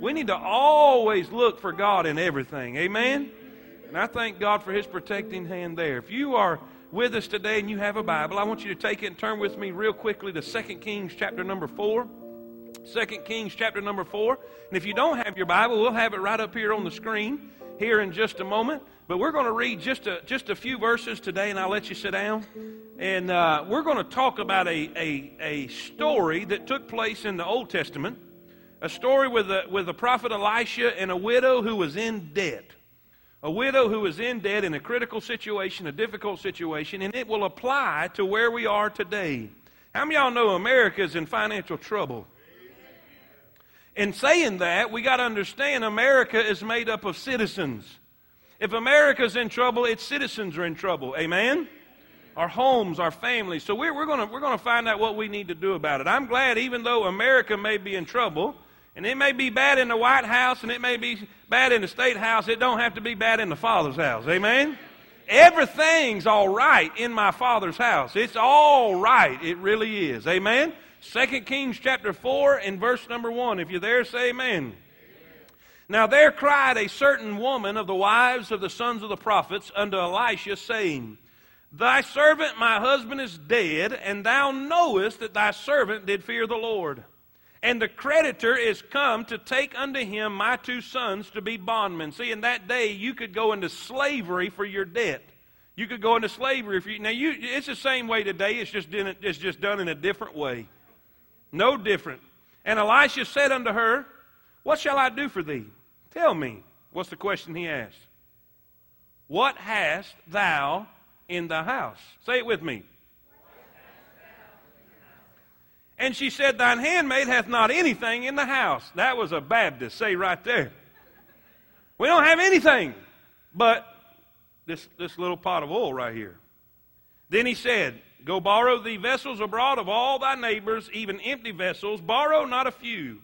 We need to always look for God in everything. Amen? And I thank God for His protecting hand there. If you are with us today and you have a Bible, I want you to take it and turn with me real quickly to 2 Kings chapter number 4. 2 Kings chapter number 4. And if you don't have your Bible, we'll have it right up here on the screen here in just a moment. But we're going to read just a, just a few verses today, and I'll let you sit down. And uh, we're going to talk about a, a, a story that took place in the Old Testament, a story with the, with the prophet Elisha and a widow who was in debt. A widow who was in debt in a critical situation, a difficult situation, and it will apply to where we are today. How many of y'all know America is in financial trouble? In saying that, we got to understand America is made up of citizens. If America's in trouble, its citizens are in trouble. Amen? Our homes, our families. So we're, we're going we're gonna find out what we need to do about it. I'm glad, even though America may be in trouble, and it may be bad in the White House, and it may be bad in the State House, it don't have to be bad in the Father's house. Amen? Everything's all right in my Father's house. It's all right. It really is. Amen? Second Kings chapter 4 and verse number 1. If you're there, say amen. Now there cried a certain woman of the wives of the sons of the prophets unto Elisha, saying, Thy servant, my husband, is dead, and thou knowest that thy servant did fear the Lord. And the creditor is come to take unto him my two sons to be bondmen. See, in that day, you could go into slavery for your debt. You could go into slavery if you. Now, you, it's the same way today. It's just, in, it's just done in a different way. No different. And Elisha said unto her, What shall I do for thee? Tell me. What's the question he asked? What hast thou in the house? Say it with me. And she said, Thine handmaid hath not anything in the house. That was a Baptist, say right there. We don't have anything but this, this little pot of oil right here. Then he said, Go borrow thee vessels abroad of all thy neighbors, even empty vessels. Borrow not a few.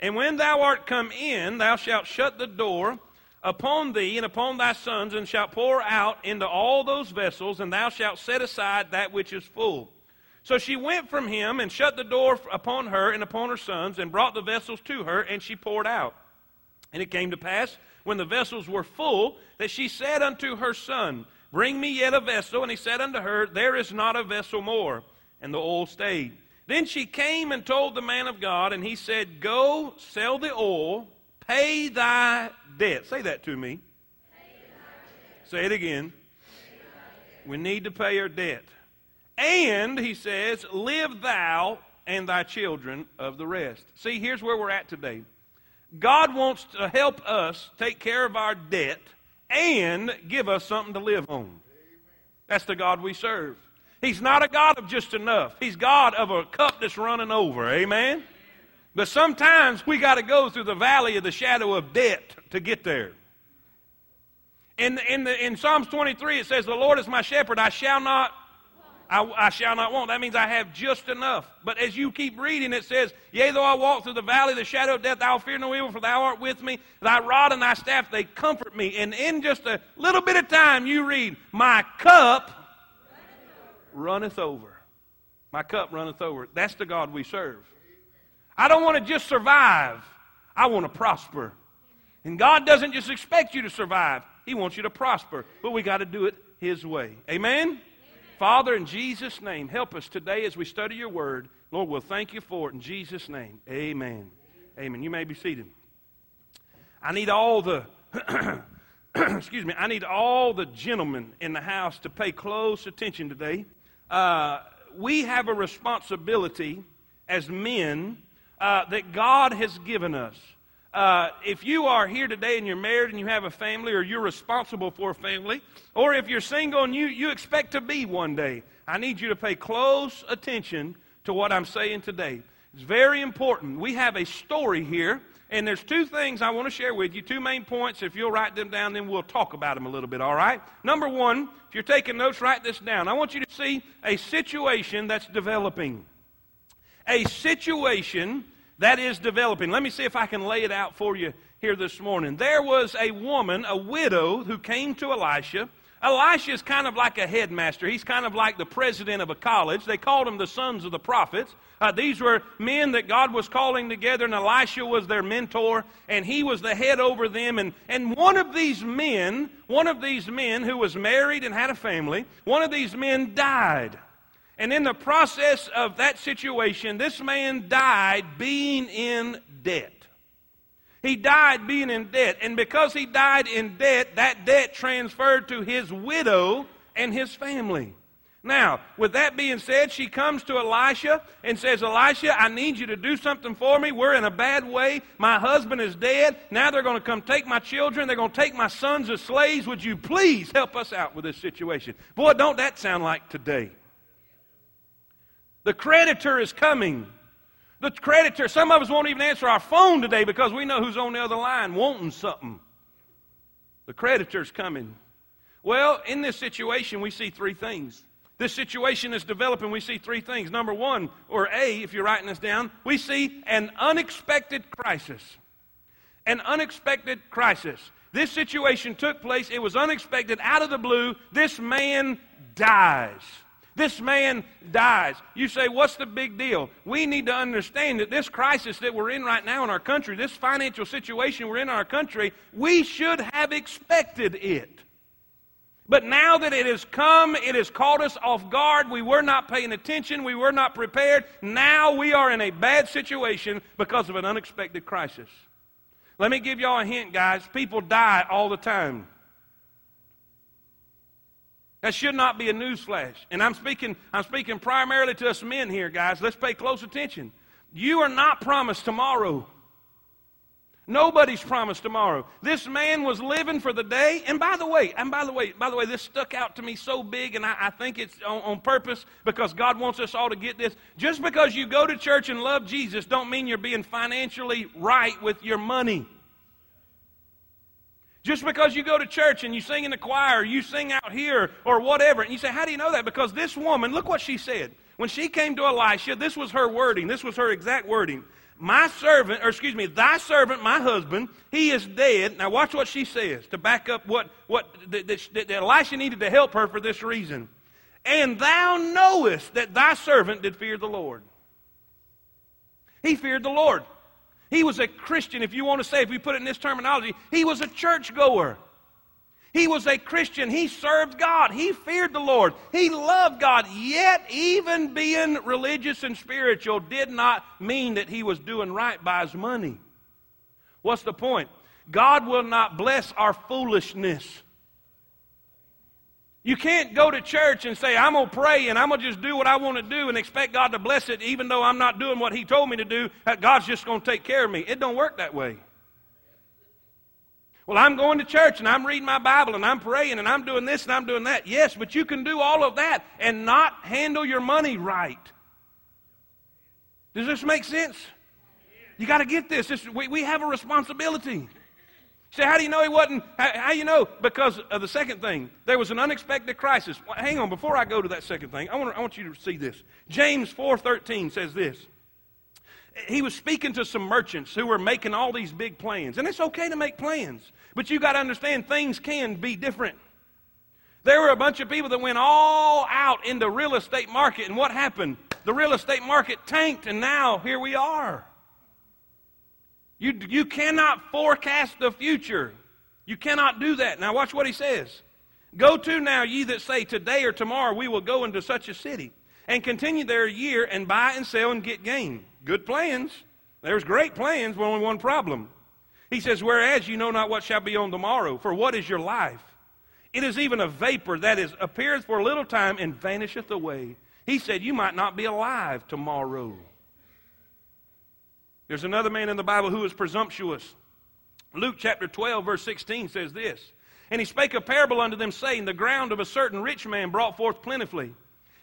And when thou art come in, thou shalt shut the door upon thee and upon thy sons, and shalt pour out into all those vessels, and thou shalt set aside that which is full. So she went from him and shut the door upon her and upon her sons, and brought the vessels to her, and she poured out. And it came to pass, when the vessels were full, that she said unto her son, Bring me yet a vessel. And he said unto her, There is not a vessel more. And the oil stayed. Then she came and told the man of God, and he said, Go sell the oil, pay thy debt. Say that to me. Say it again. We need to pay our debt. And, he says, live thou and thy children of the rest. See, here's where we're at today. God wants to help us take care of our debt and give us something to live on. That's the God we serve. He's not a God of just enough. He's God of a cup that's running over. Amen? But sometimes we got to go through the valley of the shadow of debt to get there. In, in, the, in Psalms 23, it says, The Lord is my shepherd, I shall not I, I, shall not want. That means I have just enough. But as you keep reading, it says, Yea, though I walk through the valley of the shadow of death, I will fear no evil, for thou art with me. Thy rod and thy staff, they comfort me. And in just a little bit of time, you read, My cup runneth over. My cup runneth over. That's the God we serve. I don't want to just survive, I want to prosper. And God doesn't just expect you to survive, He wants you to prosper. But we got to do it His way. Amen? Father, in Jesus' name, help us today as we study your word. Lord, we'll thank you for it in Jesus' name. Amen. Amen. You may be seated. I need all the excuse me, I need all the gentlemen in the house to pay close attention today uh, we have a responsibility as men uh, that God has given us. Uh, if you are here today and you're married and you have a family or you're responsible for a family, or if you're single and you, you expect to be one day, I need you to pay close attention to what I'm saying today. It's very important. We have a story here and there's two things I want to share with you, two main points. If you'll write them down, then we'll talk about them a little bit, all right? Number one, if you're taking notes, write this down. I want you to see a situation that's developing. A situation that is developing. Let me see if I can lay it out for you here this morning. There was a woman, a widow, who came to Elisha Elisha is kind of like a headmaster. He's kind of like the president of a college. They called him the sons of the prophets. Uh, these were men that God was calling together, and Elisha was their mentor, and he was the head over them. And, and one of these men, one of these men who was married and had a family, one of these men died. And in the process of that situation, this man died being in debt. He died being in debt. And because he died in debt, that debt transferred to his widow and his family. Now, with that being said, she comes to Elisha and says, Elisha, I need you to do something for me. We're in a bad way. My husband is dead. Now they're going to come take my children. They're going to take my sons as slaves. Would you please help us out with this situation? Boy, don't that sound like today? The creditor is coming. The creditor, some of us won't even answer our phone today because we know who's on the other line wanting something. The creditor's coming. Well, in this situation, we see three things. This situation is developing. We see three things. Number one, or A, if you're writing this down, we see an unexpected crisis. An unexpected crisis. This situation took place. It was unexpected, out of the blue. This man dies. This man dies. You say, what's the big deal? We need to understand that this crisis that we're in right now in our country, this financial situation we're in our country, we should have expected it. But now that it has come, it has caught us off guard. We were not paying attention. We were not prepared. Now we are in a bad situation because of an unexpected crisis. Let me give y'all a hint, guys. People die all the time. That should not be a newsflash. And I'm speaking, I'm speaking primarily to us men here, guys. Let's pay close attention. You are not promised tomorrow. Nobody's promised tomorrow. This man was living for the day. And by the way, and by the way, by the way, this stuck out to me so big, and I, I think it's on, on, purpose because God wants us all to get this. Just because you go to church and love Jesus, don't mean you're being financially right with your money. Just because you go to church and you sing in the choir, you sing out here or whatever, and you say, How do you know that? Because this woman, look what she said. When she came to Elisha, this was her wording, this was her exact wording. My servant, or excuse me, thy servant, my husband, he is dead. Now watch what she says to back up what, what that, that, that Elisha needed to help her for this reason. And thou knowest that thy servant did fear the Lord. He feared the Lord. He was a Christian, if you want to say, if we put it in this terminology, he was a churchgoer. He was a Christian. He served God. He feared the Lord. He loved God. Yet, even being religious and spiritual did not mean that he was doing right by his money. What's the point? God will not bless our foolishness. You can't go to church and say, I'm going to pray and I'm going to just do what I want to do and expect God to bless it even though I'm not doing what He told me to do. God's just going to take care of me. It don't work that way. Well, I'm going to church and I'm reading my Bible and I'm praying and I'm doing this and I'm doing that. Yes, but you can do all of that and not handle your money right. Does this make sense? You got to get this. this we, we have a responsibility. Say, how do you know he wasn't? How, how you know? Because of the second thing. There was an unexpected crisis. Hang on, before I go to that second thing, I want, I want you to see this. James 4.13 says this. He was speaking to some merchants who were making all these big plans. And it's okay to make plans. But you got to understand things can be different. There were a bunch of people that went all out in the real estate market. And what happened? The real estate market tanked, and now here we are. You, you cannot forecast the future. You cannot do that. Now, watch what he says. Go to now, ye that say, Today or tomorrow we will go into such a city, and continue there a year, and buy and sell and get gain. Good plans. There's great plans, but only one problem. He says, Whereas you know not what shall be on tomorrow, for what is your life? It is even a vapor that is appeareth for a little time and vanisheth away. He said, You might not be alive tomorrow. There's another man in the Bible who was presumptuous. Luke chapter 12, verse 16 says this And he spake a parable unto them, saying, The ground of a certain rich man brought forth plentifully.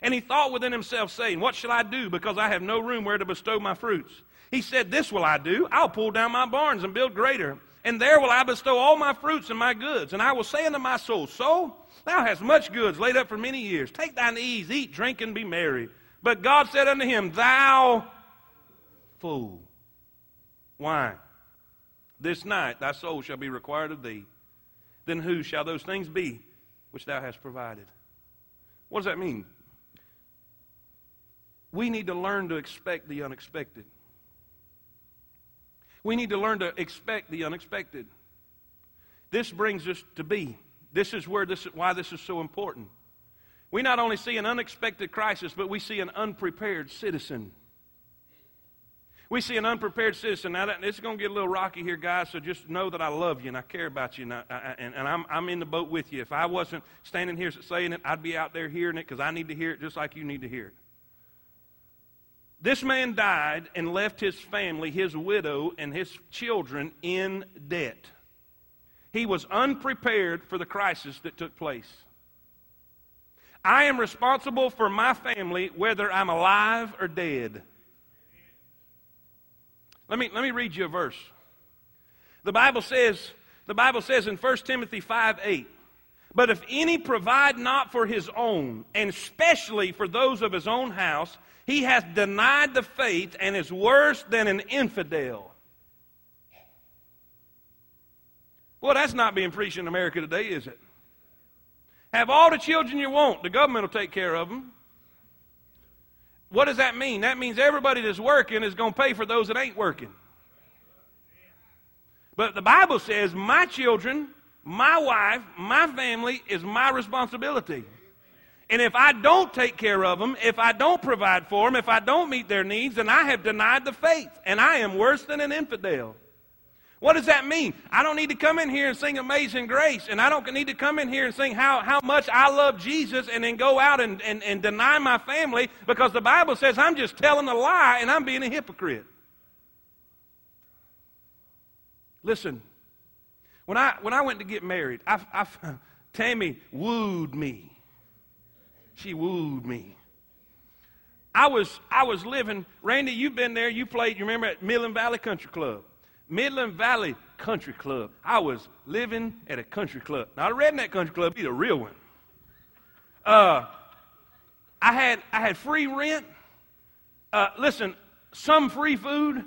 And he thought within himself, saying, What shall I do, because I have no room where to bestow my fruits? He said, This will I do. I'll pull down my barns and build greater. And there will I bestow all my fruits and my goods. And I will say unto my soul, Soul, thou hast much goods laid up for many years. Take thine ease, eat, drink, and be merry. But God said unto him, Thou fool. Why? This night thy soul shall be required of thee. Then who shall those things be which thou hast provided. What does that mean? We need to learn to expect the unexpected. We need to learn to expect the unexpected. This brings us to be. This is where this why this is so important. We not only see an unexpected crisis, but we see an unprepared citizen. We see an unprepared citizen. Now, that, it's going to get a little rocky here, guys, so just know that I love you and I care about you, and, I, I, and, and I'm, I'm in the boat with you. If I wasn't standing here saying it, I'd be out there hearing it because I need to hear it just like you need to hear it. This man died and left his family, his widow, and his children in debt. He was unprepared for the crisis that took place. I am responsible for my family whether I'm alive or dead. Let me, let me read you a verse. The Bible says, the Bible says in 1 Timothy 5 8, but if any provide not for his own, and especially for those of his own house, he hath denied the faith and is worse than an infidel. Well, that's not being preached in America today, is it? Have all the children you want. The government will take care of them. What does that mean? That means everybody that's working is going to pay for those that ain't working. But the Bible says, my children, my wife, my family is my responsibility. And if I don't take care of them, if I don't provide for them, if I don't meet their needs, then I have denied the faith. And I am worse than an infidel. What does that mean? I don't need to come in here and sing Amazing Grace, and I don't need to come in here and sing how, how much I love Jesus and then go out and, and, and deny my family because the Bible says I'm just telling a lie and I'm being a hypocrite. Listen, when I, when I went to get married, I, I, Tammy wooed me. She wooed me. I was, I was living, Randy, you've been there, you played, you remember at Midland Valley Country Club. Midland Valley Country Club. I was living at a country club. Not a redneck country club, be a real one. Uh, I had I had free rent. Uh, listen, some free food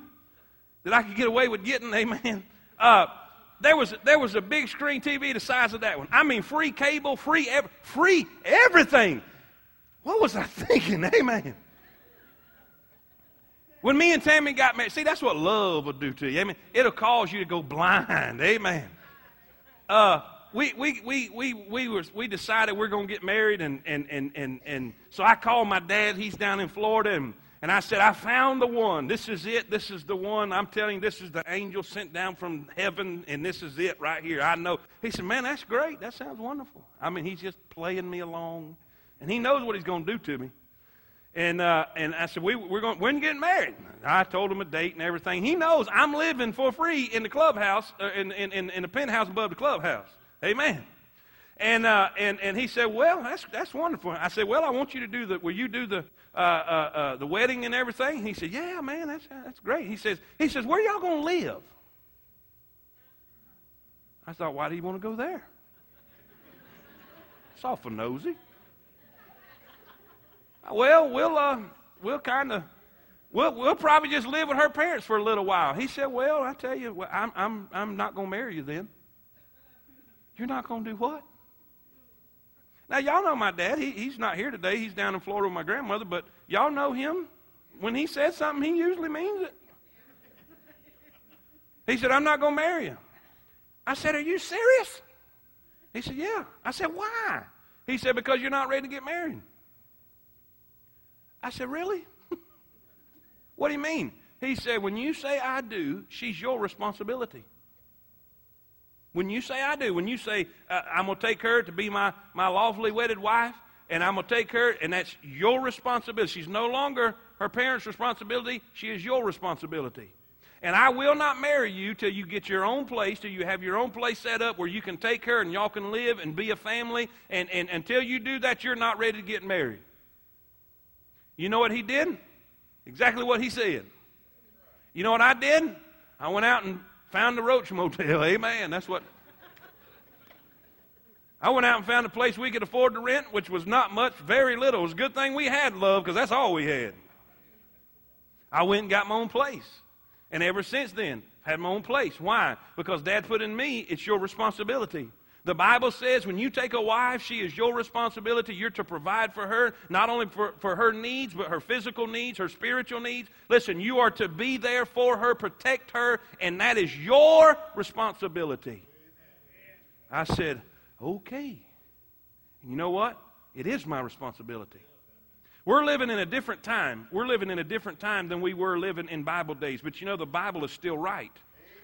that I could get away with getting. Amen. Uh, there was there was a big screen TV the size of that one. I mean, free cable, free free everything. What was I thinking? Amen. When me and Tammy got married, see, that's what love will do to you. I mean, it'll cause you to go blind. Amen. Uh, we, we, we, we, we, were, we decided we're going to get married, and, and, and, and, and so I called my dad. He's down in Florida, and, and I said, I found the one. This is it. This is the one. I'm telling you, this is the angel sent down from heaven, and this is it right here. I know. He said, Man, that's great. That sounds wonderful. I mean, he's just playing me along, and he knows what he's going to do to me. And, uh, and I said, we, we're going, when getting married? I told him a date and everything. He knows I'm living for free in the clubhouse, uh, in, in, in the penthouse above the clubhouse. Amen. And, uh, and, and he said, well, that's, that's wonderful. I said, well, I want you to do the, will you do the, uh, uh, uh the wedding and everything? He said, yeah, man, that's, that's great. He says, he says, where y'all going to live? I thought, why do you want to go there? It's awful nosy. Well, we'll, uh, we'll kind of, we'll, we'll probably just live with her parents for a little while. He said, Well, I tell you, I'm, I'm, I'm not going to marry you then. You're not going to do what? Now, y'all know my dad. He, he's not here today. He's down in Florida with my grandmother, but y'all know him. When he says something, he usually means it. He said, I'm not going to marry you. I said, Are you serious? He said, Yeah. I said, Why? He said, Because you're not ready to get married. I said, Really? what do you mean? He said, When you say I do, she's your responsibility. When you say I do, when you say uh, I'm going to take her to be my, my lawfully wedded wife, and I'm going to take her, and that's your responsibility. She's no longer her parents' responsibility, she is your responsibility. And I will not marry you till you get your own place, till you have your own place set up where you can take her and y'all can live and be a family. And, and until you do that, you're not ready to get married. You know what he did? Exactly what he said. You know what I did? I went out and found the Roach Motel. Amen. That's what. I went out and found a place we could afford to rent, which was not much, very little. It was a good thing we had love because that's all we had. I went and got my own place. And ever since then, had my own place. Why? Because Dad put in me, it's your responsibility. The Bible says when you take a wife, she is your responsibility. You're to provide for her, not only for, for her needs, but her physical needs, her spiritual needs. Listen, you are to be there for her, protect her, and that is your responsibility. I said, okay. And you know what? It is my responsibility. We're living in a different time. We're living in a different time than we were living in Bible days. But you know, the Bible is still right.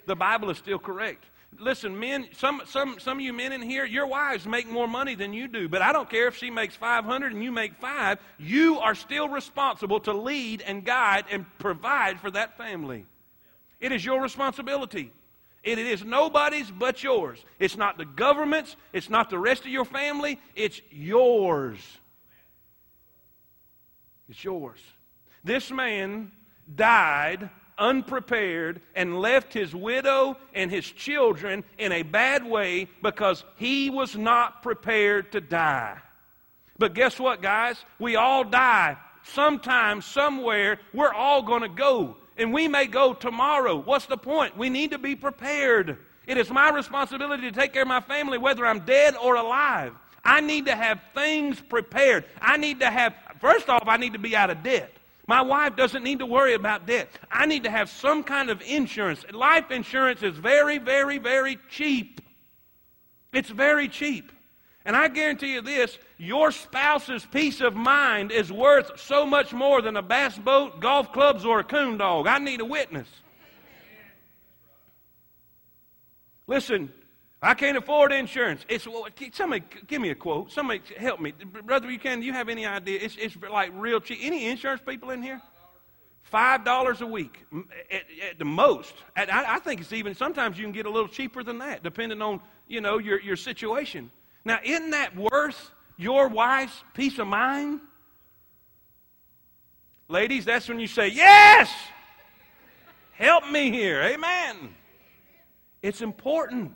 The Bible is still correct. Listen, men, some, some, some of you men in here, your wives make more money than you do, but I don't care if she makes 500 and you make five. You are still responsible to lead and guide and provide for that family. It is your responsibility. It is nobody's but yours. It's not the government's, it's not the rest of your family, it's yours. It's yours. This man died unprepared and left his widow and his children in a bad way because he was not prepared to die. But guess what, guys? We all die. Sometime, somewhere, we're all going to go. And we may go tomorrow. What's the point? We need to be prepared. It is my responsibility to take care of my family, whether I'm dead or alive. I need to have things prepared. I need to have, first off, I need to be out of debt. My wife doesn't need to worry about debt. I need to have some kind of insurance. Life insurance is very, very, very cheap. It's very cheap. And I guarantee you this your spouse's peace of mind is worth so much more than a bass boat, golf clubs, or a coon dog. I need a witness. Listen, I can't afford insurance. It's somebody give me a quote. Somebody help me, brother. You can. Do you have any idea? It's, it's like real cheap. Any insurance people in here? Five dollars a week at, at, the most. I, I think it's even sometimes you can get a little cheaper than that, depending on you know your your situation. Now, isn't that worth your wife's peace of mind? Ladies, that's when you say, Yes! Help me here. Amen. It's important.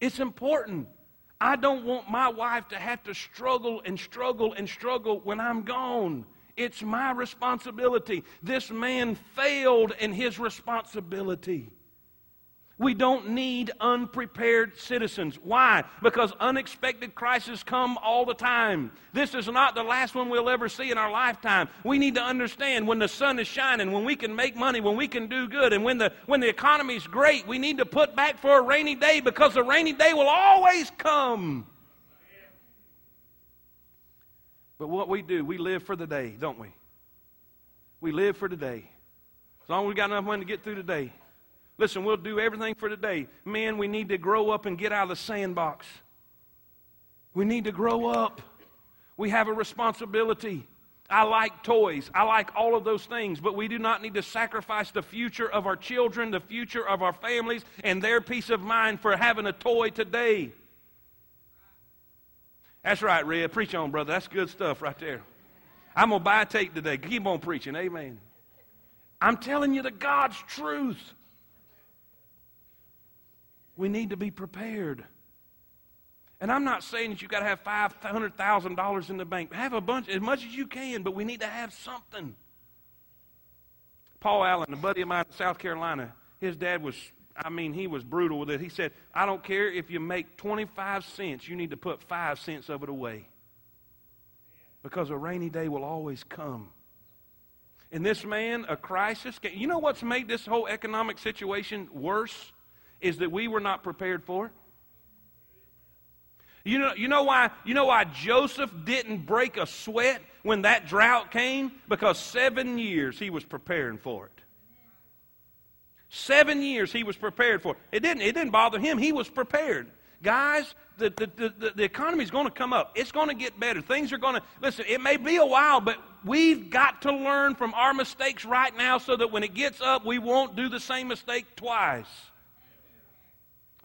It's important. I don't want my wife to have to struggle and struggle and struggle when I'm gone. It's my responsibility. This man failed in his responsibility. We don't need unprepared citizens. Why? Because unexpected crises come all the time. This is not the last one we'll ever see in our lifetime. We need to understand when the sun is shining, when we can make money, when we can do good, and when the, when the economy's great, we need to put back for a rainy day because the rainy day will always come. But what we do, we live for the day, don't we? We live for today. As long as we got enough money to get through today. Listen, we'll do everything for today. Men, we need to grow up and get out of the sandbox. We need to grow up. We have a responsibility. I like toys. I like all of those things, but we do not need to sacrifice the future of our children, the future of our families, and their peace of mind for having a toy today. That's right, Red. Preach on, brother. That's good stuff right there. I'm going to buy a tape today. Keep on preaching. Amen. I'm telling you the God's truth. We need to be prepared. And I'm not saying that you've got to have $500,000 in the bank. Have a bunch, as much as you can, but we need to have something. Paul Allen, a buddy of mine in South Carolina, his dad was, I mean, he was brutal with it. He said, I don't care if you make 25 cents, you need to put 5 cents of it away. Because a rainy day will always come. And this man, a crisis, you know what's made this whole economic situation worse? Is that we were not prepared for. You know, you know why you know why Joseph didn't break a sweat when that drought came? Because seven years he was preparing for it. Seven years he was prepared for it. It didn't, it didn't bother him. He was prepared. Guys, the, the, the, the economy is going to come up. It's going to get better. Things are going to, listen, it may be a while, but we've got to learn from our mistakes right now so that when it gets up, we won't do the same mistake twice.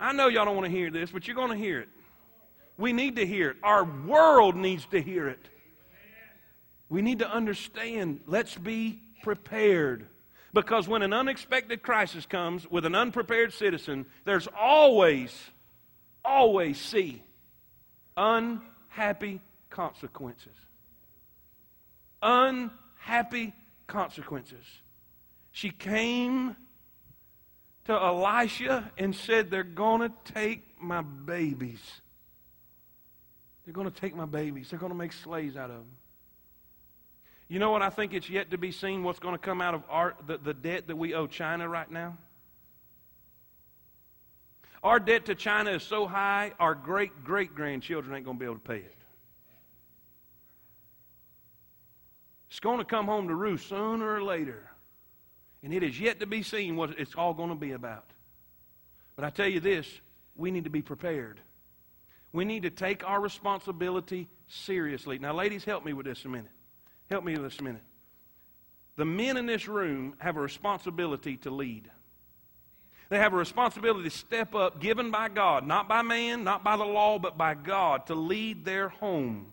I know y'all don't want to hear this, but you're going to hear it. We need to hear it. Our world needs to hear it. We need to understand. Let's be prepared. Because when an unexpected crisis comes with an unprepared citizen, there's always, always see unhappy consequences. Unhappy consequences. She came to Elisha and said, They're going to take my babies. They're going to take my babies. They're going to make slaves out of them. You know what I think it's yet to be seen what's going to come out of our, the, the debt that we owe China right now? Our debt to China is so high, our great great grandchildren ain't going to be able to pay it. It's going to come home to roost sooner or later. And it is yet to be seen what it's all going to be about. But I tell you this we need to be prepared. We need to take our responsibility seriously. Now, ladies, help me with this a minute. Help me with this a minute. The men in this room have a responsibility to lead. They have a responsibility to step up, given by God, not by man, not by the law, but by God, to lead their home.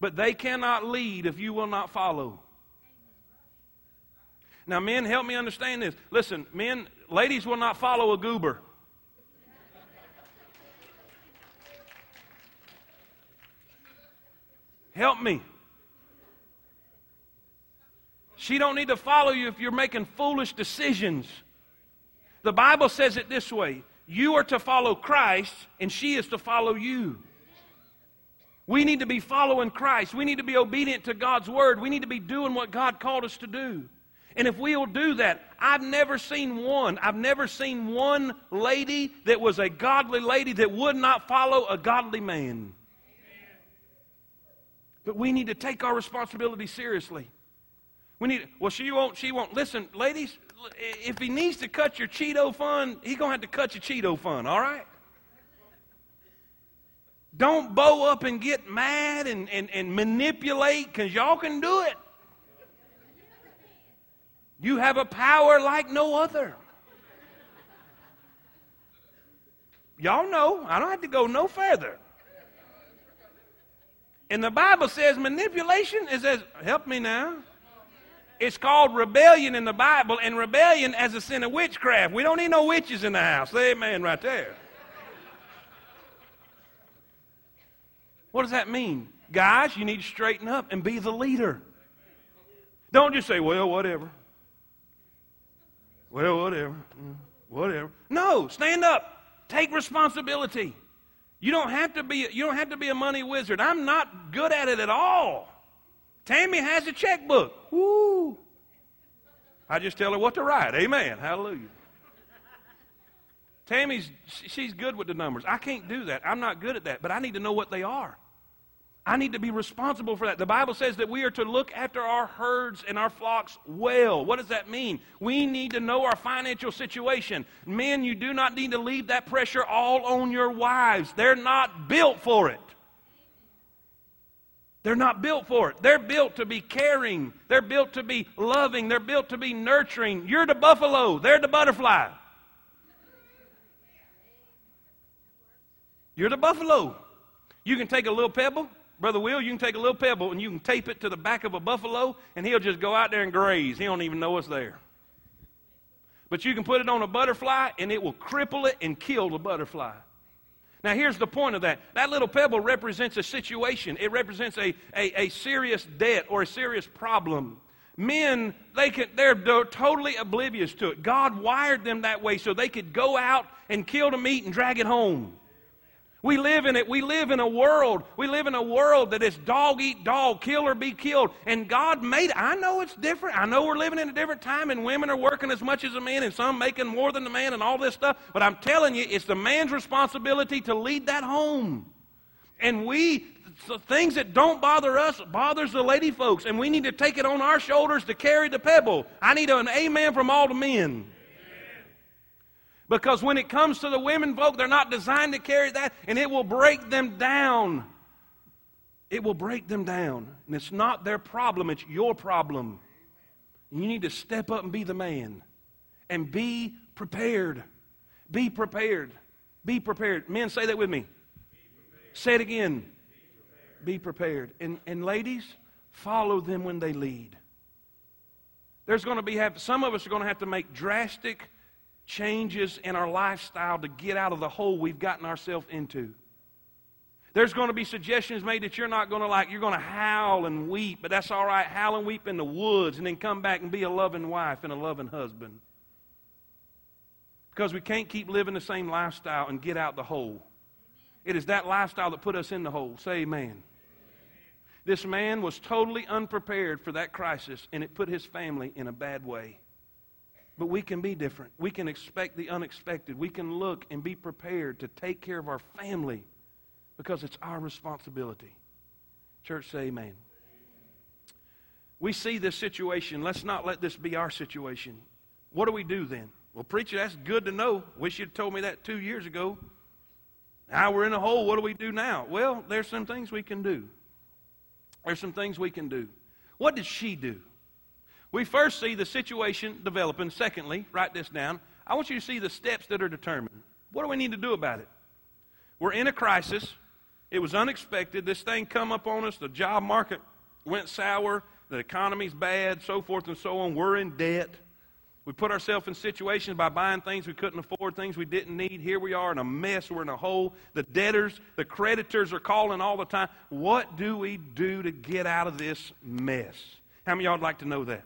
But they cannot lead if you will not follow. Now, men, help me understand this. Listen, men, ladies will not follow a goober. Help me. She don't need to follow you if you're making foolish decisions. The Bible says it this way you are to follow Christ, and she is to follow you. We need to be following Christ. We need to be obedient to God's word. We need to be doing what God called us to do. And if we will do that, I've never seen one, I've never seen one lady that was a godly lady that would not follow a godly man. But we need to take our responsibility seriously. We need, well, she won't, she won't. Listen, ladies, if he needs to cut your Cheeto fund, he's going to have to cut your Cheeto fund, all right? Don't bow up and get mad and, and, and manipulate because y'all can do it. You have a power like no other. Y'all know, I don't have to go no further. And the Bible says manipulation is as, help me now. It's called rebellion in the Bible, and rebellion as a sin of witchcraft. We don't need no witches in the house. Amen, right there. What does that mean? Guys, you need to straighten up and be the leader. Don't just say, well, whatever. Well, whatever. Mm, whatever. No, stand up. Take responsibility. You don't have to be you don't have to be a money wizard. I'm not good at it at all. Tammy has a checkbook. Woo. I just tell her what to write. Amen. Hallelujah. Tammy's she's good with the numbers. I can't do that. I'm not good at that, but I need to know what they are. I need to be responsible for that. The Bible says that we are to look after our herds and our flocks well. What does that mean? We need to know our financial situation. Men, you do not need to leave that pressure all on your wives. They're not built for it. They're not built for it. They're built to be caring. They're built to be loving. They're built to be nurturing. You're the buffalo, they're the butterfly. You're the buffalo. You can take a little pebble, Brother Will, you can take a little pebble and you can tape it to the back of a buffalo, and he'll just go out there and graze. He don't even know it's there. But you can put it on a butterfly, and it will cripple it and kill the butterfly. Now, here's the point of that. That little pebble represents a situation, it represents a, a, a serious debt or a serious problem. Men, they can, they're, they're totally oblivious to it. God wired them that way so they could go out and kill the meat and drag it home. We live in it. We live in a world. We live in a world that is dog eat dog, kill or be killed. And God made it. I know it's different. I know we're living in a different time and women are working as much as a man and some making more than the man and all this stuff. But I'm telling you, it's the man's responsibility to lead that home. And we, so things that don't bother us bothers the lady folks. And we need to take it on our shoulders to carry the pebble. I need an amen from all the men. Because when it comes to the women folk, they're not designed to carry that, and it will break them down. It will break them down. And it's not their problem, it's your problem. You need to step up and be the man. And be prepared. Be prepared. Be prepared. Men, say that with me. Say it again. Be prepared. And, and ladies, follow them when they lead. There's going to be have, some of us are going to have to make drastic changes in our lifestyle to get out of the hole we've gotten ourselves into. There's going to be suggestions made that you're not going to like, you're going to howl and weep, but that's all right. Howl and weep in the woods and then come back and be a loving wife and a loving husband. Because we can't keep living the same lifestyle and get out the hole. It is that lifestyle that put us in the hole. Say amen. This man was totally unprepared for that crisis, and it put his family in a bad way. But we can be different. We can expect the unexpected. We can look and be prepared to take care of our family because it's our responsibility. Church, say amen. We see this situation. Let's not let this be our situation. What do we do then? Well, preacher, that's good to know. Wish you'd told me that two years ago. Now we're in a hole. What do we do now? Well, there's some things we can do. There's some things we can do. What did she do? We first see the situation developing. Secondly, write this down. I want you to see the steps that are determined. What do we need to do about it? We're in a crisis. It was unexpected. This thing come up on us. The job market went sour. The economy's bad, so forth and so on. We're in debt. We put ourselves in situations by buying things we couldn't afford, things we didn't need. Here we are in a mess. We're in a hole. The debtors, the creditors are calling all the time. What do we do to get out of this mess? How many of y'all would like to know that?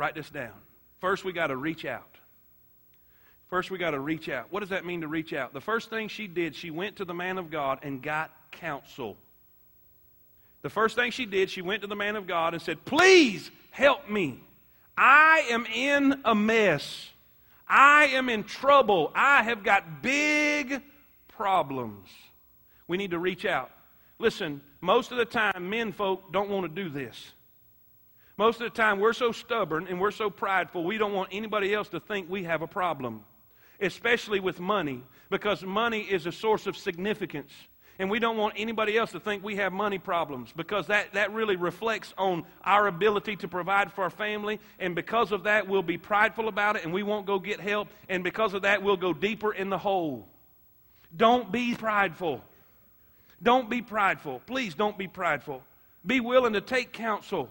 Write this down. First, we got to reach out. First, we got to reach out. What does that mean to reach out? The first thing she did, she went to the man of God and got counsel. The first thing she did, she went to the man of God and said, Please help me. I am in a mess. I am in trouble. I have got big problems. We need to reach out. Listen, most of the time, men folk don't want to do this. Most of the time, we're so stubborn and we're so prideful, we don't want anybody else to think we have a problem, especially with money, because money is a source of significance. And we don't want anybody else to think we have money problems because that, that really reflects on our ability to provide for our family. And because of that, we'll be prideful about it and we won't go get help. And because of that, we'll go deeper in the hole. Don't be prideful. Don't be prideful. Please don't be prideful. Be willing to take counsel.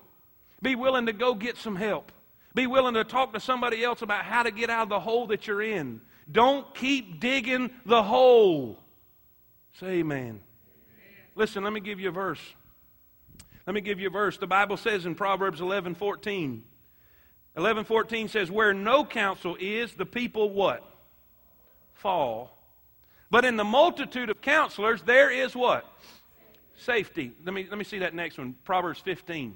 Be willing to go get some help. Be willing to talk to somebody else about how to get out of the hole that you're in. Don't keep digging the hole. Say amen. amen. Listen, let me give you a verse. Let me give you a verse. The Bible says in Proverbs 11 14. 11 14 says, Where no counsel is, the people what? Fall. But in the multitude of counselors, there is what? Safety. Let me, let me see that next one. Proverbs 15.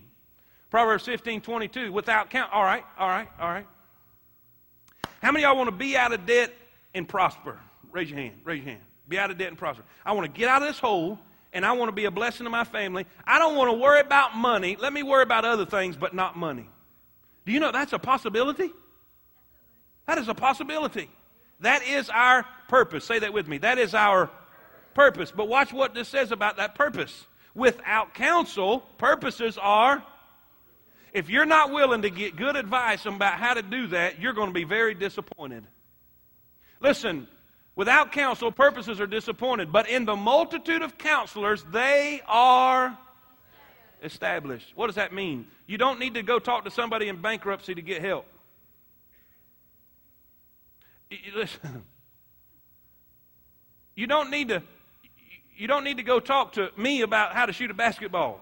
Proverbs 15 22. Without count. All right, all right, all right. How many y'all want to be out of debt and prosper? Raise your hand. Raise your hand. Be out of debt and prosper. I want to get out of this hole and I want to be a blessing to my family. I don't want to worry about money. Let me worry about other things, but not money. Do you know that's a possibility? That is a possibility. That is our purpose. Say that with me. That is our purpose. But watch what this says about that purpose. Without counsel, purposes are. If you're not willing to get good advice about how to do that, you're going to be very disappointed. Listen, Without counsel, purposes are disappointed. But in the multitude of counselors, they are established. What does that mean? You don't need to go talk to somebody in bankruptcy to get help. Listen. You don't need to you don't need to go talk to me about how to shoot a basketball.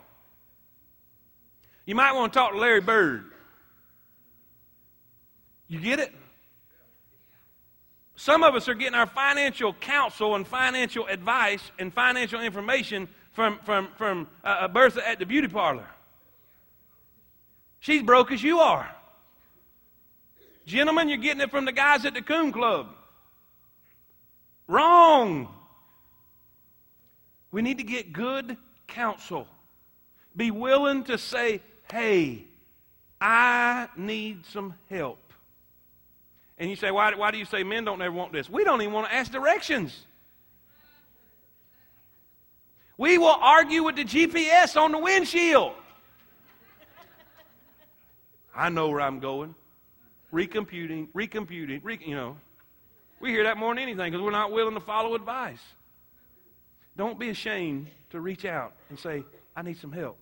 You might want to talk to Larry Bird. You get it? Some of us are getting our financial counsel and financial advice and financial information from, from, from uh, Bertha at the beauty parlor. She's broke as you are. Gentlemen, you're getting it from the guys at the Coon Club. Wrong. We need to get good counsel. Be willing to say, hey, I need some help. And you say, why, why do you say men don't ever want this? We don't even want to ask directions. We will argue with the GPS on the windshield. I know where I'm going. Recomputing, recomputing, re, you know. We hear that more than anything because we're not willing to follow advice. Don't be ashamed to reach out and say, I need some help.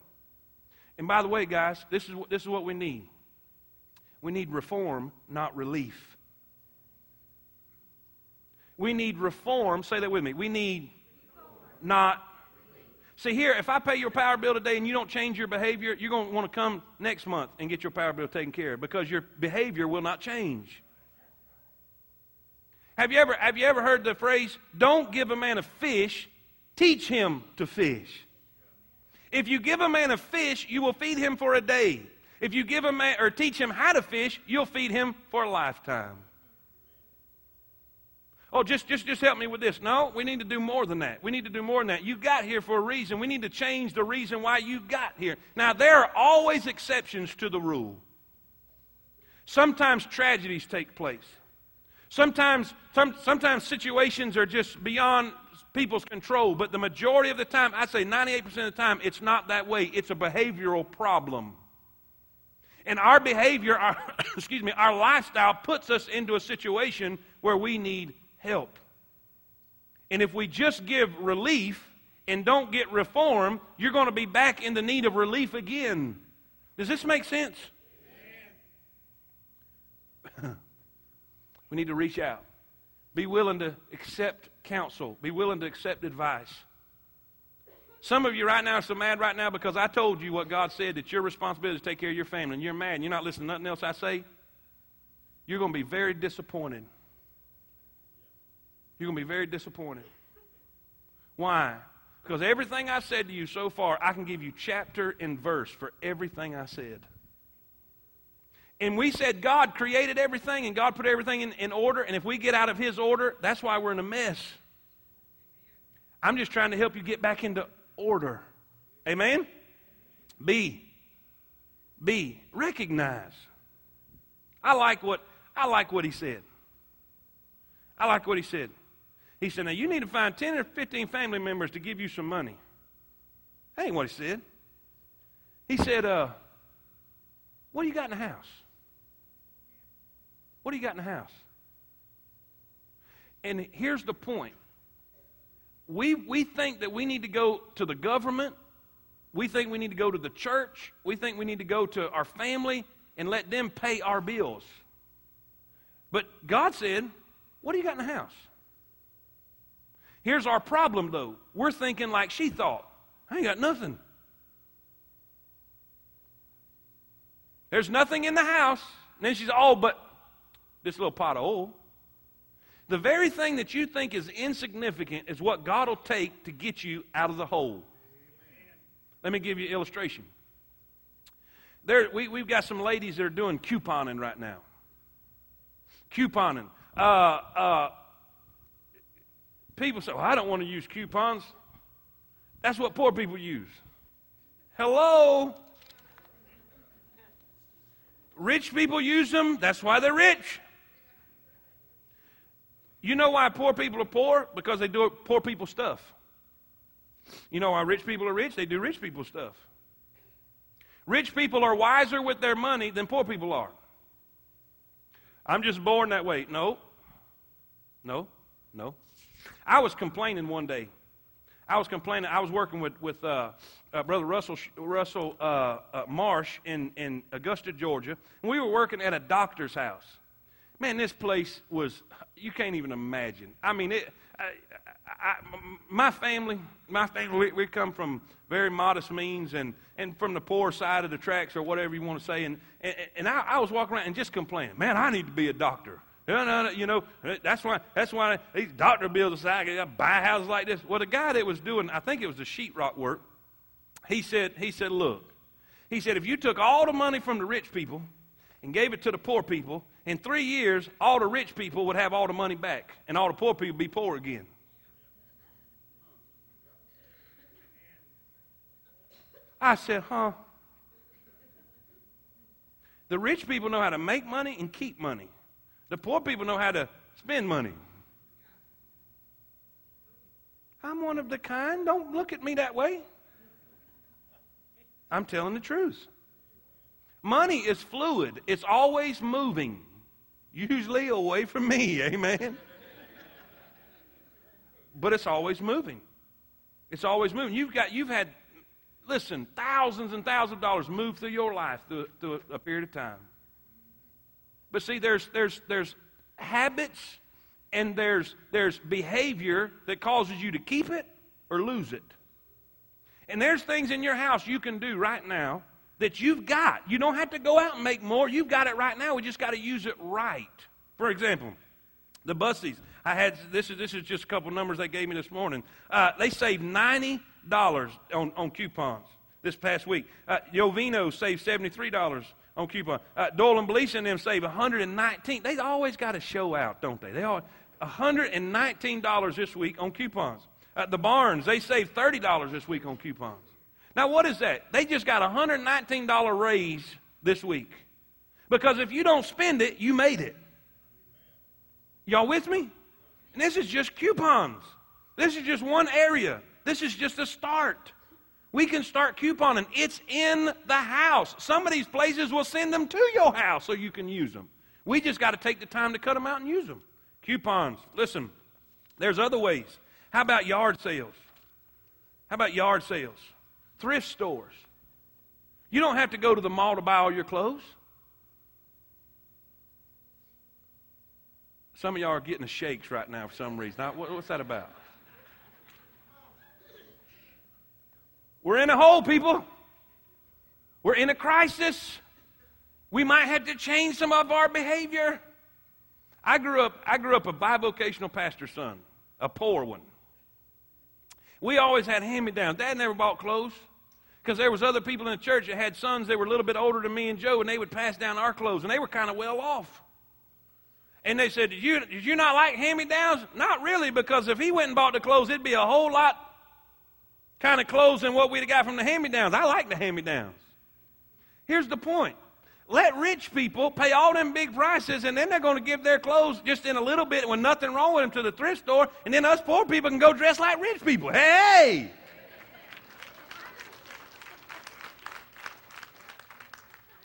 And by the way, guys, this is, what, this is what we need. We need reform, not relief. We need reform. Say that with me. We need not. See, here, if I pay your power bill today and you don't change your behavior, you're going to want to come next month and get your power bill taken care of because your behavior will not change. Have you ever, have you ever heard the phrase, don't give a man a fish, teach him to fish? If you give a man a fish, you will feed him for a day. If you give a man or teach him how to fish, you'll feed him for a lifetime. Oh, just, just, just help me with this. No, we need to do more than that. We need to do more than that. You got here for a reason. We need to change the reason why you got here. Now, there are always exceptions to the rule. Sometimes tragedies take place. Sometimes, some, sometimes situations are just beyond people's control, but the majority of the time, I say 98% of the time, it's not that way. It's a behavioral problem. And our behavior, our, excuse me, our lifestyle puts us into a situation where we need help. And if we just give relief and don't get reform, you're going to be back in the need of relief again. Does this make sense? we need to reach out. Be willing to accept counsel. Be willing to accept advice. Some of you right now are so mad right now because I told you what God said that your responsibility is to take care of your family, and you're mad and you're not listening to nothing else I say. You're going to be very disappointed. You're going to be very disappointed. Why? Because everything I said to you so far, I can give you chapter and verse for everything I said. And we said God created everything and God put everything in, in order, and if we get out of His order, that's why we're in a mess. I'm just trying to help you get back into order. Amen? B. B. Recognize. I like what I like what he said. I like what he said. He said, Now you need to find 10 or 15 family members to give you some money. That ain't what he said. He said, uh, What do you got in the house? What do you got in the house? And here's the point we, we think that we need to go to the government. We think we need to go to the church. We think we need to go to our family and let them pay our bills. But God said, What do you got in the house? Here's our problem, though. We're thinking like she thought. I ain't got nothing. There's nothing in the house. And then she's, oh, but this little pot of oil. The very thing that you think is insignificant is what God will take to get you out of the hole. Let me give you an illustration. There, we, we've got some ladies that are doing couponing right now. Couponing. Uh, uh, people say, well, I don't want to use coupons. That's what poor people use. Hello? Rich people use them. That's why they're rich. You know why poor people are poor? Because they do poor people stuff. You know why rich people are rich? They do rich people stuff. Rich people are wiser with their money than poor people are. I'm just born that way. No. No. No. I was complaining one day. I was complaining. I was working with, with uh, uh, Brother Russell, Russell uh, uh, Marsh in, in Augusta, Georgia. And we were working at a doctor's house. Man, this place was, you can't even imagine. I mean, it, I, I, my family, my family, we, come from very modest means and, and from the poor side of the tracks or whatever you want to say. And, and, and I, I was walking around and just complaining, man, I need to be a doctor. No, no, no, You know, that's why that's why these doctor bills aside, I buy houses like this. Well, the guy that was doing, I think it was the sheetrock work, he said, he said, look, he said, if you took all the money from the rich people and gave it to the poor people, in three years, all the rich people would have all the money back, and all the poor people would be poor again. I said, huh? The rich people know how to make money and keep money. The poor people know how to spend money. I'm one of the kind. Don't look at me that way. I'm telling the truth. Money is fluid, it's always moving, usually away from me. Amen. but it's always moving. It's always moving. You've got, you've had, listen, thousands and thousands of dollars move through your life through, through a period of time. But see, there's, there's, there's habits and there's, there's behavior that causes you to keep it or lose it. And there's things in your house you can do right now that you've got. You don't have to go out and make more. You've got it right now. We just got to use it right. For example, the buses. I had this is this is just a couple numbers they gave me this morning. Uh, they saved ninety dollars on, on coupons this past week. Uh, Jovino saved seventy three dollars on coupon. Uh, Doyle and Belisa and them saved one hundred and nineteen. They always got a show out, don't they? They always one hundred and nineteen dollars this week on coupons. At the Barnes, they saved thirty dollars this week on coupons. Now, what is that? They just got a $119 raise this week. Because if you don't spend it, you made it. Y'all with me? And this is just coupons. This is just one area. This is just a start. We can start couponing. It's in the house. Some of these places will send them to your house so you can use them. We just got to take the time to cut them out and use them. Coupons. Listen, there's other ways. How about yard sales? How about yard sales? Thrift stores. You don't have to go to the mall to buy all your clothes. Some of y'all are getting the shakes right now for some reason. What's that about? We're in a hole, people. We're in a crisis. We might have to change some of our behavior. I grew up, I grew up a bivocational pastor's son, a poor one. We always had hand-me-downs. Dad never bought clothes because there was other people in the church that had sons that were a little bit older than me and Joe, and they would pass down our clothes, and they were kind of well off. And they said, did you, did you not like hand-me-downs? Not really, because if he went and bought the clothes, it'd be a whole lot kind of clothes than what we'd have got from the hand-me-downs. I like the hand-me-downs. Here's the point. Let rich people pay all them big prices, and then they're going to give their clothes just in a little bit when nothing wrong with them to the thrift store, and then us poor people can go dress like rich people. Hey!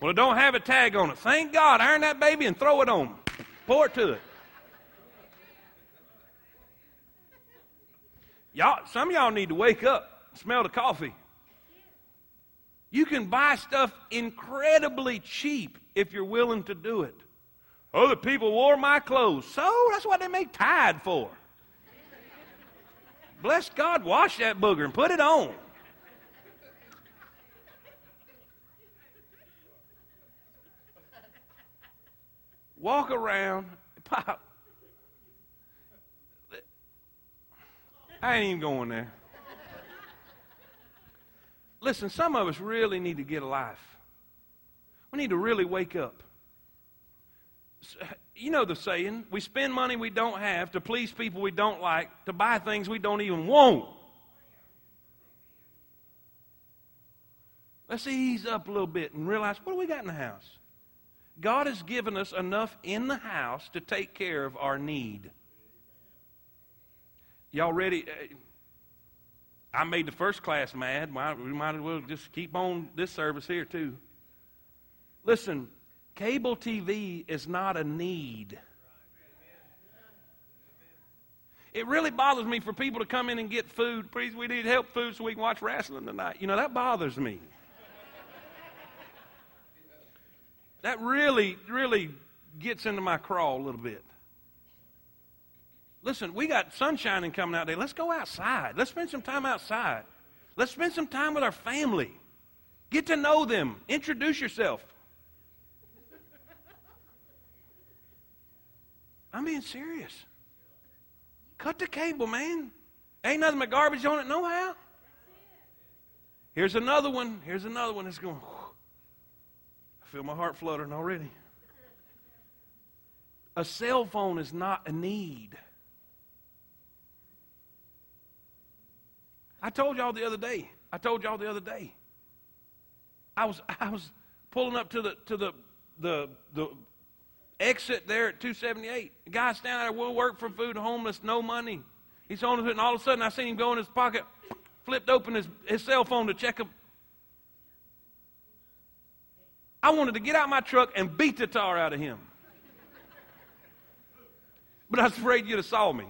Well, it don't have a tag on it. Thank God. Iron that baby and throw it on. Pour it to it. Y'all, some of y'all need to wake up, smell the coffee. You can buy stuff incredibly cheap if you're willing to do it. Other people wore my clothes. So that's what they make Tide for. Bless God, wash that booger and put it on. Walk around, pop. I ain't even going there. Listen, some of us really need to get a life. We need to really wake up. You know the saying we spend money we don't have to please people we don't like, to buy things we don't even want. Let's ease up a little bit and realize what do we got in the house? God has given us enough in the house to take care of our need. Y'all ready? Uh, I made the first class mad. We might as well just keep on this service here, too. Listen, cable TV is not a need. It really bothers me for people to come in and get food. Please, we need help food so we can watch wrestling tonight. You know, that bothers me. That really, really gets into my crawl a little bit. Listen, we got sunshine coming out there. Let's go outside. Let's spend some time outside. Let's spend some time with our family. Get to know them. Introduce yourself. I'm being serious. Cut the cable, man. Ain't nothing but garbage on it, no how. Here's another one. Here's another one that's going feel my heart fluttering already. A cell phone is not a need. I told y'all the other day. I told y'all the other day. I was I was pulling up to the to the the the exit there at 278. The guy standing there, we'll work for food, homeless, no money. He's homeless, and all of a sudden I seen him go in his pocket, flipped open his, his cell phone to check a I wanted to get out my truck and beat the tar out of him. But I was afraid you'd have saw me.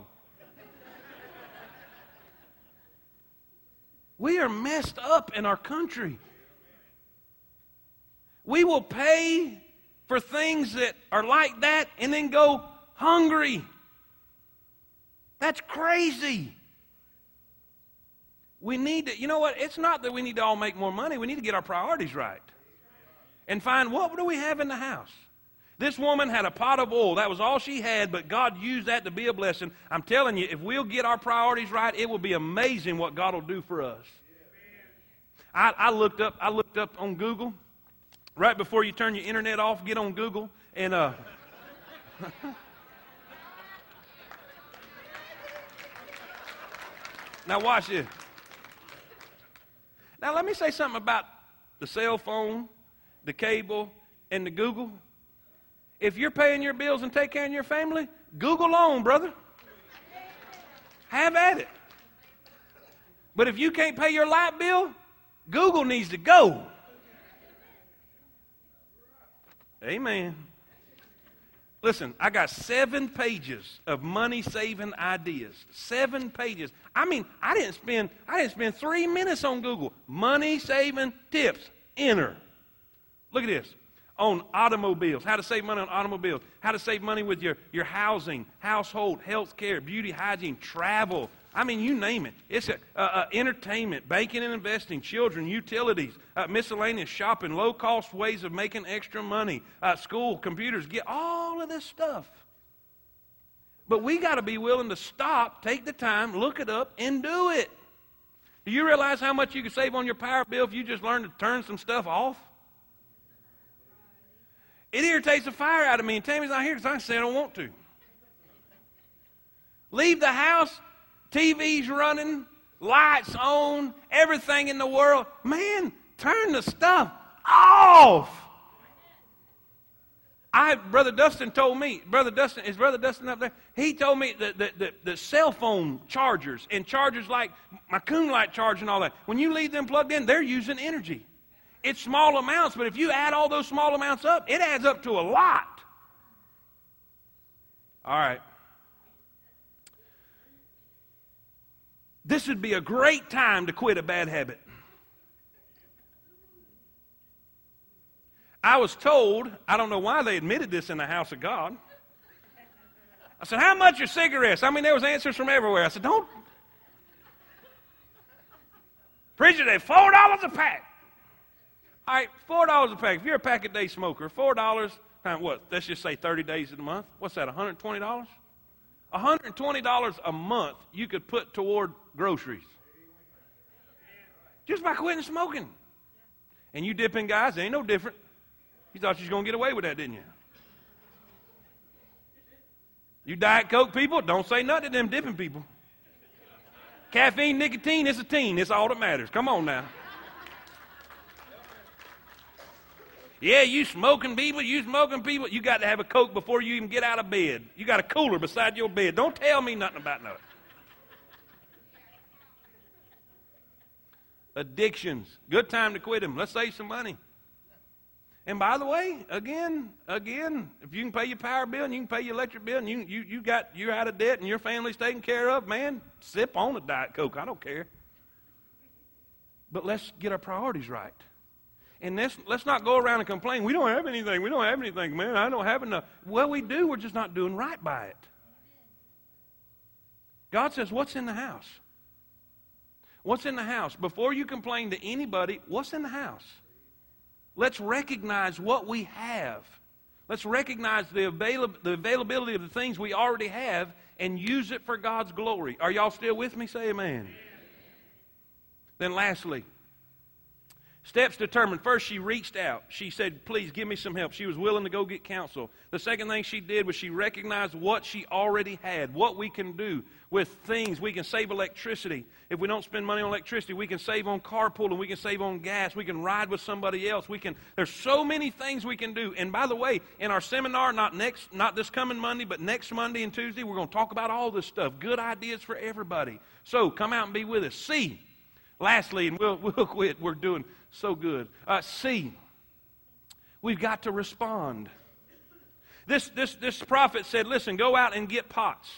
We are messed up in our country. We will pay for things that are like that and then go hungry. That's crazy. We need to, you know what? It's not that we need to all make more money. We need to get our priorities right and find what do we have in the house. This woman had a pot of oil. That was all she had, but God used that to be a blessing. I'm telling you, if we'll get our priorities right, it will be amazing what God will do for us. I, I looked up. I looked up on Google right before you turn your internet off. Get on Google and. Uh, now watch this. Now let me say something about the cell phone, the cable, and the Google. If you're paying your bills and take care of your family, Google on, brother. Have at it. But if you can't pay your light bill, Google needs to go. Amen. Listen, I got seven pages of money saving ideas. Seven pages. I mean, I didn't spend I didn't spend three minutes on Google. Money saving tips. Enter. Look at this on automobiles, how to save money on automobiles, how to save money with your, your housing, household, health care, beauty, hygiene, travel. I mean, you name it. It's a, uh, uh, entertainment, banking and investing, children, utilities, uh, miscellaneous shopping, low cost ways of making extra money, uh, school, computers, get all of this stuff. But we got to be willing to stop, take the time, look it up, and do it. Do you realize how much you can save on your power bill if you just learn to turn some stuff off? It irritates the fire out of me, and Tammy's not here because I say I don't want to. Leave the house, TV's running, lights on, everything in the world. Man, turn the stuff off. I, Brother Dustin told me, Brother Dustin, is Brother Dustin up there? He told me that the, the, the cell phone chargers and chargers like my Coon light charge and all that, when you leave them plugged in, they're using energy. It's small amounts, but if you add all those small amounts up, it adds up to a lot. All right. This would be a great time to quit a bad habit. I was told, I don't know why they admitted this in the house of God. I said, How much are cigarettes? I mean, there was answers from everywhere. I said, Don't. Preacher, they're $4 a pack. All right, four dollars a pack. If you're a pack a day smoker, four dollars times what? Let's just say thirty days in a month. What's that? One hundred twenty dollars. One hundred twenty dollars a month you could put toward groceries just by quitting smoking. And you dipping guys, ain't no different. You thought you was gonna get away with that, didn't you? You Diet Coke people, don't say nothing to them dipping people. Caffeine, nicotine, it's a teen. It's all that matters. Come on now. Yeah, you smoking people, you smoking people. You got to have a Coke before you even get out of bed. You got a cooler beside your bed. Don't tell me nothing about nothing. Addictions. Good time to quit them. Let's save some money. And by the way, again, again, if you can pay your power bill and you can pay your electric bill and you, you, you got, you're out of debt and your family's taken care of, man, sip on a Diet Coke. I don't care. But let's get our priorities right. And let's, let's not go around and complain. We don't have anything. We don't have anything, man. I don't have enough. Well, we do. We're just not doing right by it. God says, What's in the house? What's in the house? Before you complain to anybody, what's in the house? Let's recognize what we have. Let's recognize the, avail- the availability of the things we already have and use it for God's glory. Are y'all still with me? Say amen. amen. Then, lastly, Steps determined. First, she reached out. She said, Please give me some help. She was willing to go get counsel. The second thing she did was she recognized what she already had, what we can do with things. We can save electricity. If we don't spend money on electricity, we can save on carpooling. We can save on gas. We can ride with somebody else. We can, there's so many things we can do. And by the way, in our seminar, not next, not this coming Monday, but next Monday and Tuesday, we're going to talk about all this stuff. Good ideas for everybody. So come out and be with us. See, lastly, and we'll, we'll quit. We're doing so good. Uh, we've got to respond. This, this, this prophet said, listen, go out and get pots.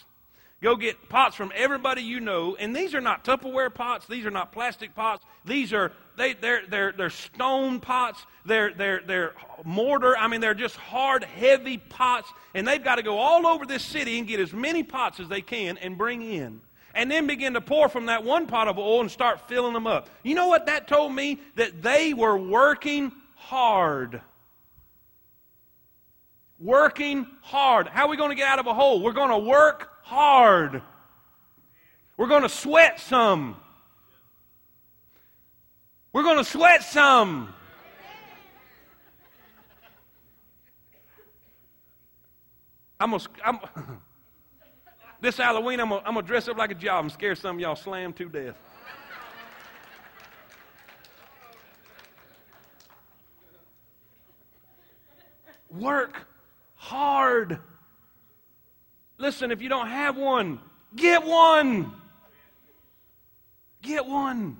Go get pots from everybody you know. And these are not Tupperware pots. These are not plastic pots. These are, they, they're, they're, they're stone pots. They're, they're, they're mortar. I mean, they're just hard, heavy pots. And they've got to go all over this city and get as many pots as they can and bring in and then begin to pour from that one pot of oil and start filling them up. You know what that told me? That they were working hard. Working hard. How are we going to get out of a hole? We're going to work hard. We're going to sweat some. We're going to sweat some. I'm gonna, I'm, this Halloween, I'm I'm gonna dress up like a job and scare some of y'all slam to death. Work hard. Listen, if you don't have one, get one. Get one.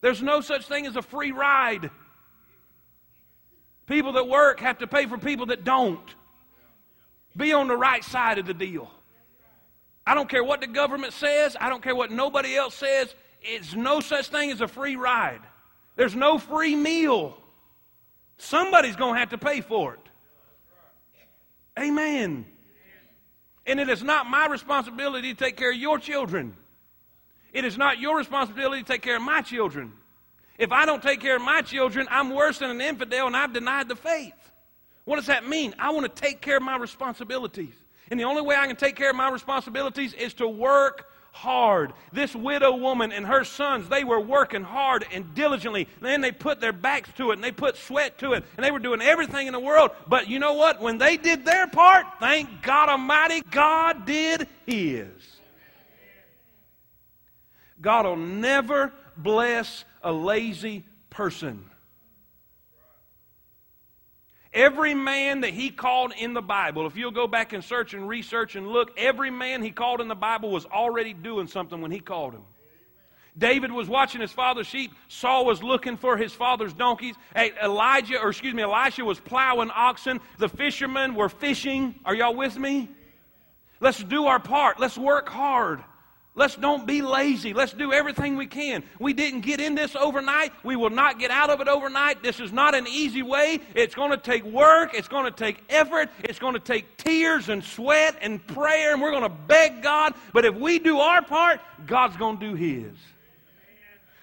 There's no such thing as a free ride. People that work have to pay for people that don't. Be on the right side of the deal. I don't care what the government says, I don't care what nobody else says. It's no such thing as a free ride. There's no free meal. Somebody's going to have to pay for it. Amen. And it is not my responsibility to take care of your children. It is not your responsibility to take care of my children. If I don't take care of my children, I'm worse than an infidel and I've denied the faith. What does that mean? I want to take care of my responsibilities. And the only way I can take care of my responsibilities is to work hard. This widow woman and her sons, they were working hard and diligently. And then they put their backs to it and they put sweat to it and they were doing everything in the world. But you know what? When they did their part, thank God Almighty, God did His. God will never bless a lazy person. Every man that he called in the Bible, if you'll go back and search and research and look, every man he called in the Bible was already doing something when he called him. David was watching his father's sheep. Saul was looking for his father's donkeys. Hey, Elijah, or excuse me, Elisha was plowing oxen. The fishermen were fishing. Are y'all with me? Let's do our part. Let's work hard. Let's don't be lazy. Let's do everything we can. We didn't get in this overnight. We will not get out of it overnight. This is not an easy way. It's going to take work. It's going to take effort. It's going to take tears and sweat and prayer, and we're going to beg God. But if we do our part, God's going to do His.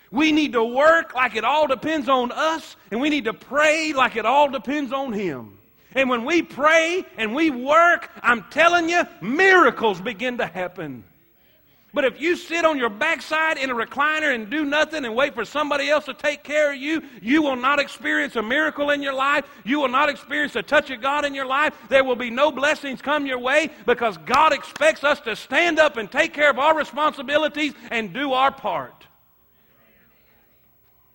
We need to work like it all depends on us, and we need to pray like it all depends on Him. And when we pray and we work, I'm telling you, miracles begin to happen. But if you sit on your backside in a recliner and do nothing and wait for somebody else to take care of you, you will not experience a miracle in your life. You will not experience a touch of God in your life. There will be no blessings come your way because God expects us to stand up and take care of our responsibilities and do our part.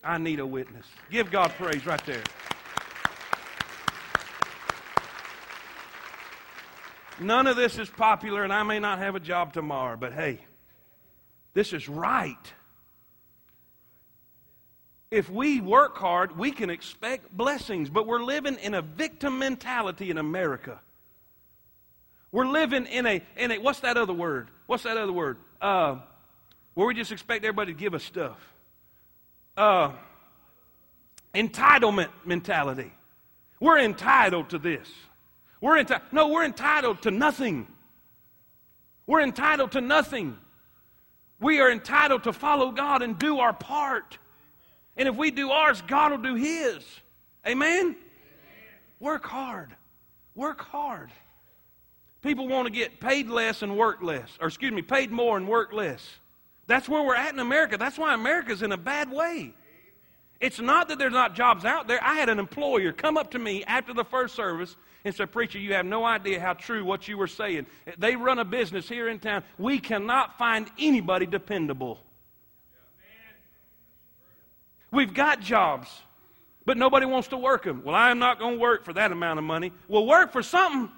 I need a witness. Give God praise right there. None of this is popular, and I may not have a job tomorrow, but hey, this is right. If we work hard, we can expect blessings, but we're living in a victim mentality in America. We're living in a, in a what's that other word? What's that other word? Uh, where we just expect everybody to give us stuff. Uh, entitlement mentality. We're entitled to this. We're entitled. No, we're entitled to nothing. We're entitled to nothing. We are entitled to follow God and do our part. And if we do ours, God will do His. Amen? Amen? Work hard. Work hard. People want to get paid less and work less. Or, excuse me, paid more and work less. That's where we're at in America. That's why America's in a bad way. It's not that there's not jobs out there. I had an employer come up to me after the first service and said, Preacher, you have no idea how true what you were saying. They run a business here in town. We cannot find anybody dependable. We've got jobs, but nobody wants to work them. Well, I am not going to work for that amount of money. Well, work for something.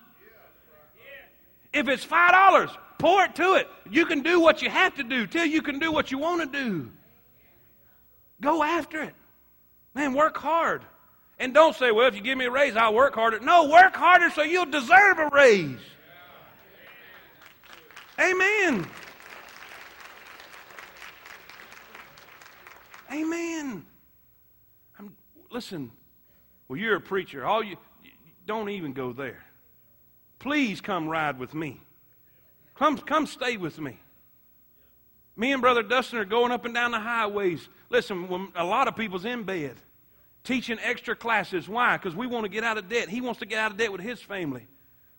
If it's $5, pour it to it. You can do what you have to do till you can do what you want to do. Go after it. Man, work hard. And don't say, well, if you give me a raise, I'll work harder. No, work harder so you'll deserve a raise. Amen. Amen. I'm, listen, well, you're a preacher. All you don't even go there. Please come ride with me. Come, come stay with me. Me and Brother Dustin are going up and down the highways. Listen, when a lot of people's in bed. Teaching extra classes. Why? Because we want to get out of debt. He wants to get out of debt with his family.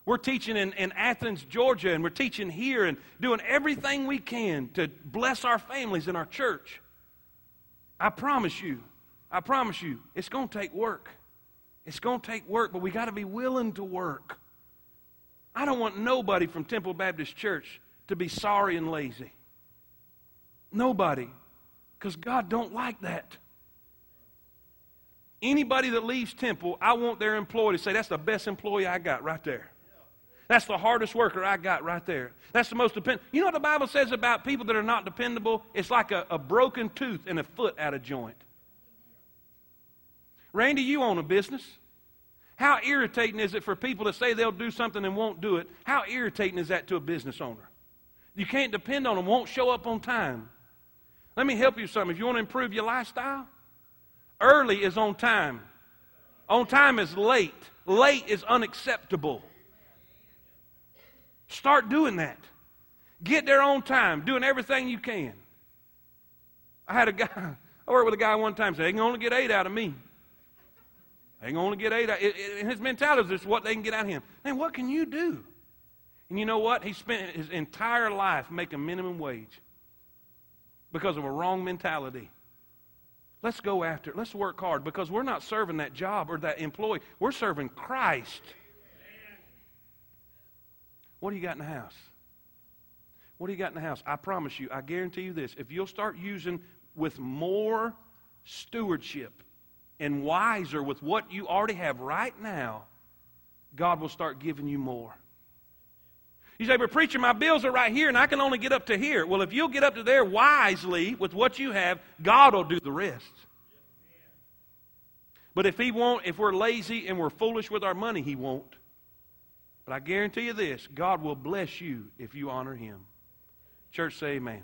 We're teaching in, in Athens, Georgia, and we're teaching here and doing everything we can to bless our families and our church. I promise you, I promise you, it's going to take work. It's going to take work, but we got to be willing to work. I don't want nobody from Temple Baptist Church to be sorry and lazy. Nobody. Because God don't like that. Anybody that leaves Temple, I want their employee to say, that's the best employee I got right there. That's the hardest worker I got right there. That's the most dependent. You know what the Bible says about people that are not dependable? It's like a, a broken tooth and a foot out of joint. Randy, you own a business. How irritating is it for people to say they'll do something and won't do it? How irritating is that to a business owner? You can't depend on them, won't show up on time. Let me help you something. If you want to improve your lifestyle, early is on time. On time is late. Late is unacceptable. Start doing that. Get there on time, doing everything you can. I had a guy, I worked with a guy one time, said, they can only get eight out of me. They can only get eight out. It, it, his mentality is what they can get out of him. Man, what can you do? And you know what? He spent his entire life making minimum wage because of a wrong mentality. Let's go after it. Let's work hard because we're not serving that job or that employee. We're serving Christ. What do you got in the house? What do you got in the house? I promise you, I guarantee you this. If you'll start using with more stewardship and wiser with what you already have right now, God will start giving you more. You say, but preacher, my bills are right here and I can only get up to here. Well, if you'll get up to there wisely with what you have, God will do the rest. But if he won't, if we're lazy and we're foolish with our money, he won't. But I guarantee you this God will bless you if you honor him. Church, say amen.